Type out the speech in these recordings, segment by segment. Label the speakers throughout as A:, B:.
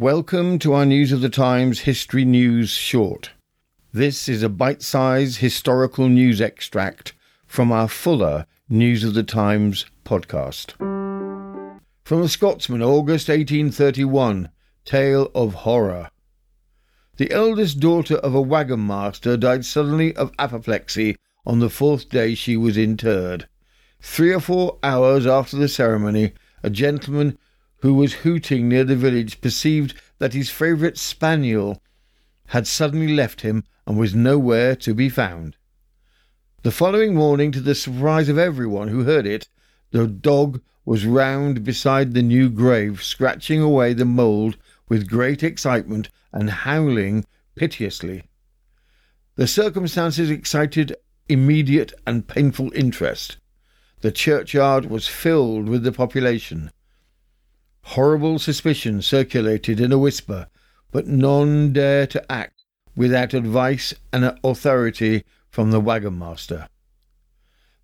A: Welcome to our News of the Times History News Short. This is a bite sized historical news extract from our fuller News of the Times podcast. From a Scotsman, August 1831, Tale of Horror. The eldest daughter of a wagon master died suddenly of apoplexy on the fourth day she was interred. Three or four hours after the ceremony, a gentleman who was hooting near the village perceived that his favourite spaniel had suddenly left him and was nowhere to be found. The following morning, to the surprise of everyone who heard it, the dog was round beside the new grave, scratching away the mould with great excitement and howling piteously. The circumstances excited immediate and painful interest. The churchyard was filled with the population. Horrible suspicion circulated in a whisper, but none dare to act without advice and authority from the wagon master.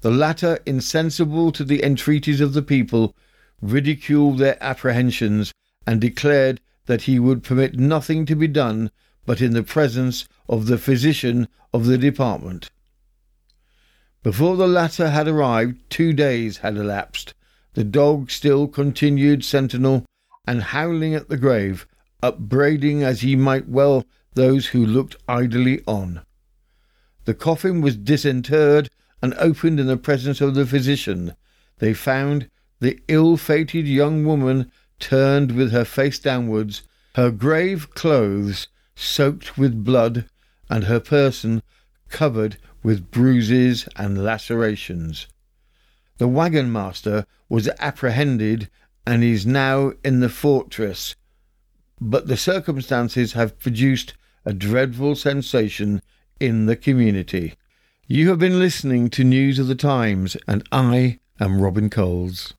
A: The latter, insensible to the entreaties of the people, ridiculed their apprehensions and declared that he would permit nothing to be done but in the presence of the physician of the department. Before the latter had arrived, two days had elapsed. The dog still continued sentinel and howling at the grave, upbraiding as he might well those who looked idly on. The coffin was disinterred and opened in the presence of the physician. They found the ill fated young woman turned with her face downwards, her grave clothes soaked with blood, and her person covered with bruises and lacerations. The wagon master was apprehended and is now in the fortress, but the circumstances have produced a dreadful sensation in the community. You have been listening to News of the Times, and I am Robin Coles.